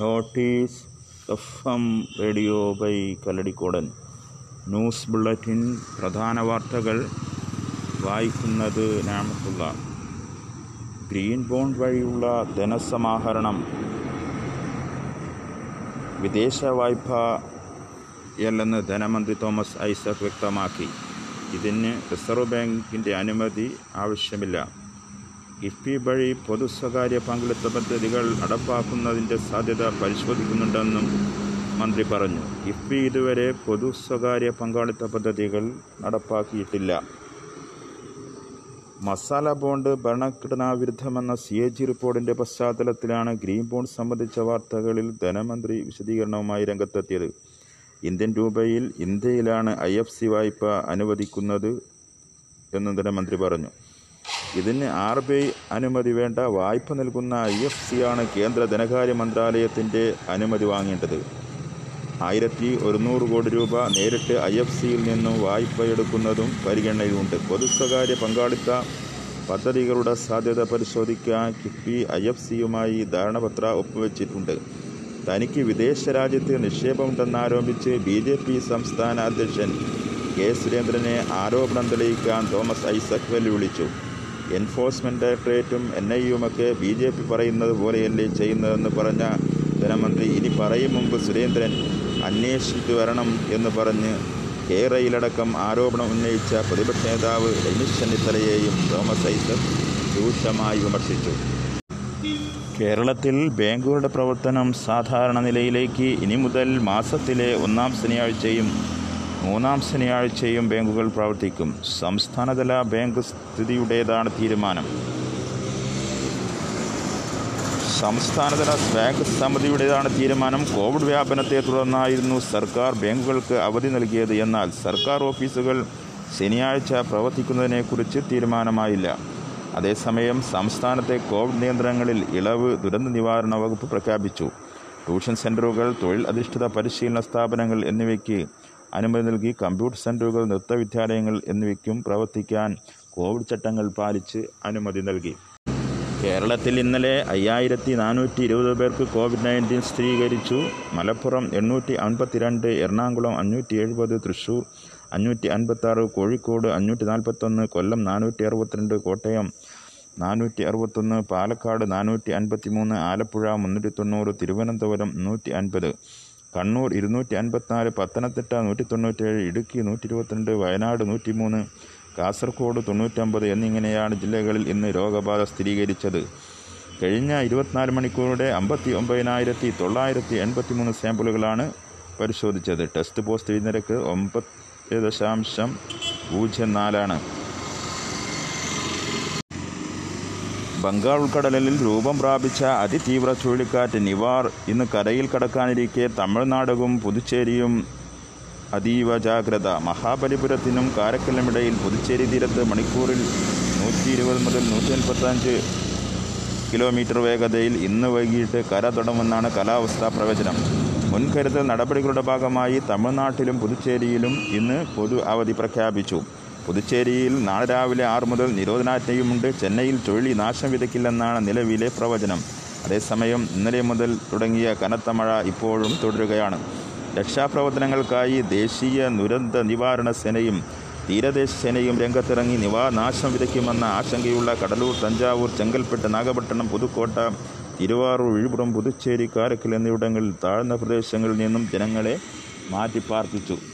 Notice F M radio by Kalladikkodan. News bulletin പ്രധാന വാർത്തകൾ വായിക്കുന്നത് നാമത്തുള്ള. ഗ്രീൻ ബോണ്ട് വഴിയുള്ള ധനസമാഹരണം. വിദേശ വായ്പയല്ലെന്ന് ധനമന്ത്രി തോമസ് ഐസക് വ്യക്തമാക്കി. ഇതിന് റിസർവ് ബാങ്കിന്റെ അനുമതി ആവശ്യമില്ല. കിഫ്ബി വഴി പൊതു സ്വകാര്യ പങ്കാളിത്ത പദ്ധതികൾ നടപ്പാക്കുന്നതിന്റെ സാധ്യത പരിശോധിക്കുന്നുണ്ടെന്നും മന്ത്രി പറഞ്ഞു. കിഫ്ബി ഇതുവരെ പൊതു സ്വകാര്യ പങ്കാളിത്ത പദ്ധതികൾ നടപ്പാക്കിയിട്ടില്ല. മസാല ബോണ്ട് ഭരണഘടനാ വിരുദ്ധമെന്ന സി എ ജി റിപ്പോർട്ടിന്റെ പശ്ചാത്തലത്തിലാണ് ഗ്രീൻ ബോണ്ട് സംബന്ധിച്ച വാർത്തകളിൽ ധനമന്ത്രി വിശദീകരണവുമായി രംഗത്തെത്തിയത്. ഇന്ത്യൻ രൂപയിൽ ഇന്ത്യയിലാണ് ഐ എഫ് സി വായ്പ അനുവദിക്കുന്നത് എന്ന് ധനമന്ത്രി പറഞ്ഞു. ഇതിന് ആർ ബി ഐ അനുമതി വേണ്ട വായ്പ നൽകുന്ന ഐ എഫ് സി ആണ് കേന്ദ്ര ധനകാര്യ മന്ത്രാലയത്തിന്റെ അനുമതി വാങ്ങേണ്ടത്. ആയിരത്തി ഒരുന്നൂറ് കോടി രൂപ നേരിട്ട് ഐ എഫ് സിയിൽ നിന്നും വായ്പ എടുക്കുന്നതും പരിഗണനയിലുണ്ട്. പൊതു സ്വകാര്യ പങ്കാളിത്ത പദ്ധതികളുടെ സാധ്യത പരിശോധിക്കാൻ കിഫ്ബി ഐ എഫ് സിയുമായി ധാരണപത്ര ഒപ്പുവെച്ചിട്ടുണ്ട്. തനിക്ക് വിദേശ രാജ്യത്ത് നിക്ഷേപമുണ്ടെന്നാരോപിച്ച് ബി ജെ പി സംസ്ഥാന അധ്യക്ഷൻ കെ സുരേന്ദ്രനെ ആരോപണം തെളിയിക്കാൻ തോമസ് ഐസക് വെല്ലുവിളിച്ചു. എൻഫോഴ്സ്മെന്റ് ഡയറക്ടറേറ്റും എൻ ഐ യുമൊക്കെ ബി ജെ പി പറയുന്നത് പോലെയല്ലേ ചെയ്യുന്നതെന്ന് പറഞ്ഞ ധനമന്ത്രി ഇനി പറയും മുമ്പ് സുരേന്ദ്രൻ അന്വേഷിച്ചിട്ട് വരണം എന്ന് പറഞ്ഞ് കേരളയിലടക്കം ആരോപണം ഉന്നയിച്ച പ്രതിപക്ഷ നേതാവ് രമേശ് ചെന്നിത്തലയെയും തോമസ് ഐസക് രൂക്ഷമായി വിമർശിച്ചു. കേരളത്തിൽ ബാങ്കുകളുടെ പ്രവർത്തനം സാധാരണ നിലയിലേക്ക് ഇനി മുതൽ മാസത്തിലെ ഒന്നാം ശനിയാഴ്ചയും മൂന്നാം ശനിയാഴ്ചയും ബാങ്കുകൾ പ്രവർത്തിക്കും. സംസ്ഥാനതല ബാങ്ക് സ്ഥിതിയുടേതാണ് തീരുമാനം. സംസ്ഥാനതല ബാങ്ക് സമിതിയുടേതാണ് തീരുമാനം. കോവിഡ് വ്യാപനത്തെ തുടർന്നായിരുന്നു സർക്കാർ ബാങ്കുകൾക്ക് അവധി നൽകിയത്. എന്നാൽ സർക്കാർ ഓഫീസുകൾ ശനിയാഴ്ച പ്രവർത്തിക്കുന്നതിനെക്കുറിച്ച് തീരുമാനമായില്ല. അതേസമയം സംസ്ഥാനത്തെ കോവിഡ് നിയന്ത്രണങ്ങളിൽ ഇളവ് ദുരന്ത നിവാരണ വകുപ്പ് പ്രഖ്യാപിച്ചു. ട്യൂഷൻ സെന്ററുകൾ തൊഴിൽ അധിഷ്ഠിത പരിശീലന സ്ഥാപനങ്ങൾ എന്നിവയ്ക്ക് അനുമതി നൽകി കമ്പ്യൂട്ടർ സെന്ററുകൾ നൃത്തവിദ്യാലയങ്ങൾ എന്നിവയ്ക്കും പ്രവർത്തിക്കാൻ കോവിഡ് ചട്ടങ്ങൾ പാലിച്ച് അനുമതി നൽകി. കേരളത്തിൽ ഇന്നലെ അയ്യായിരത്തി നാനൂറ്റി ഇരുപത് പേർക്ക് കോവിഡ് നയന്റീൻ സ്ഥിരീകരിച്ചു. മലപ്പുറം എണ്ണൂറ്റി അൻപത്തിരണ്ട് എറണാകുളം അഞ്ഞൂറ്റി എഴുപത് തൃശ്ശൂർ അഞ്ഞൂറ്റി അൻപത്താറ് കോഴിക്കോട് അഞ്ഞൂറ്റി നാൽപ്പത്തൊന്ന് കൊല്ലം നാനൂറ്റി അറുപത്തിരണ്ട് കോട്ടയം നാനൂറ്റി അറുപത്തൊന്ന് പാലക്കാട് നാനൂറ്റി അൻപത്തി മൂന്ന് ആലപ്പുഴ മുന്നൂറ്റി തൊണ്ണൂറ് തിരുവനന്തപുരം നൂറ്റി അൻപത് കണ്ണൂർ ഇരുന്നൂറ്റി അൻപത്തിനാല് പത്തനംതിട്ട നൂറ്റി തൊണ്ണൂറ്റേഴ് ഇടുക്കി നൂറ്റി ഇരുപത്തിരണ്ട് വയനാട് നൂറ്റിമൂന്ന് കാസർഗോഡ് തൊണ്ണൂറ്റൊമ്പത് എന്നിങ്ങനെയാണ് ജില്ലകളിൽ ഇന്ന് രോഗബാധ സ്ഥിരീകരിച്ചത്. കഴിഞ്ഞ ഇരുപത്തിനാല് മണിക്കൂറുടെ അമ്പത്തി ഒമ്പതിനായിരത്തി തൊള്ളായിരത്തി എൺപത്തി മൂന്ന് സാമ്പിളുകളാണ് പരിശോധിച്ചത്. ടെസ്റ്റ് പോസിറ്റീവ് നിരക്ക് ഒമ്പത് ദശാംശം പൂജ്യം നാലാണ്. ബംഗാൾ ഉൾക്കടലിൽ രൂപം പ്രാപിച്ച അതിതീവ്ര ചുഴലിക്കാറ്റ് നിവാർ ഇന്ന് കരയിൽ കടക്കാനിരിക്കെ തമിഴ്നാടും പുതുച്ചേരിയും അതീവ ജാഗ്രത. മഹാബലിപുരത്തിനും കാരക്കലിനുമിടയിൽ പുതുച്ചേരി തീരത്ത് മണിക്കൂറിൽ നൂറ്റി ഇരുപത് മുതൽ നൂറ്റി അൻപത്തഞ്ച് കിലോമീറ്റർ വേഗതയിൽ ഇന്ന് വൈകിട്ട് കര തുടങ്ങുമെന്നാണ് കാലാവസ്ഥാ പ്രവചനം. മുൻകരുതൽ നടപടികളുടെ ഭാഗമായി തമിഴ്നാട്ടിലും പുതുച്ചേരിയിലും ഇന്ന് പൊതു അവധി പ്രഖ്യാപിച്ചു. പുതുച്ചേരിയിൽ നാളെ രാവിലെ ആറ് മുതൽ നിരോധനാജ്ഞയുമുണ്ട്. ചെന്നൈയിൽ ചുഴലി നാശം വിതയ്ക്കില്ലെന്നാണ് നിലവിലെ പ്രവചനം. അതേസമയം ഇന്നലെ മുതൽ തുടങ്ങിയ കനത്ത മഴ ഇപ്പോഴും തുടരുകയാണ്. രക്ഷാപ്രവർത്തനങ്ങൾക്കായി ദേശീയ ദുരന്ത നിവാരണ സേനയും തീരദേശ സേനയും രംഗത്തിറങ്ങി നിവാ നാശം വിതയ്ക്കുമെന്ന ആശങ്കയുള്ള കടലൂർ തഞ്ചാവൂർ ചെങ്കൽപ്പെട്ട് നാഗപട്ടണം പുതുക്കോട്ട തിരുവാറൂർ വിഴുപുറം പുതുച്ചേരി കാരക്കൽ എന്നിവിടങ്ങളിൽ താഴ്ന്ന പ്രദേശങ്ങളിൽ നിന്നും ജനങ്ങളെ മാറ്റിപ്പാർപ്പിച്ചു.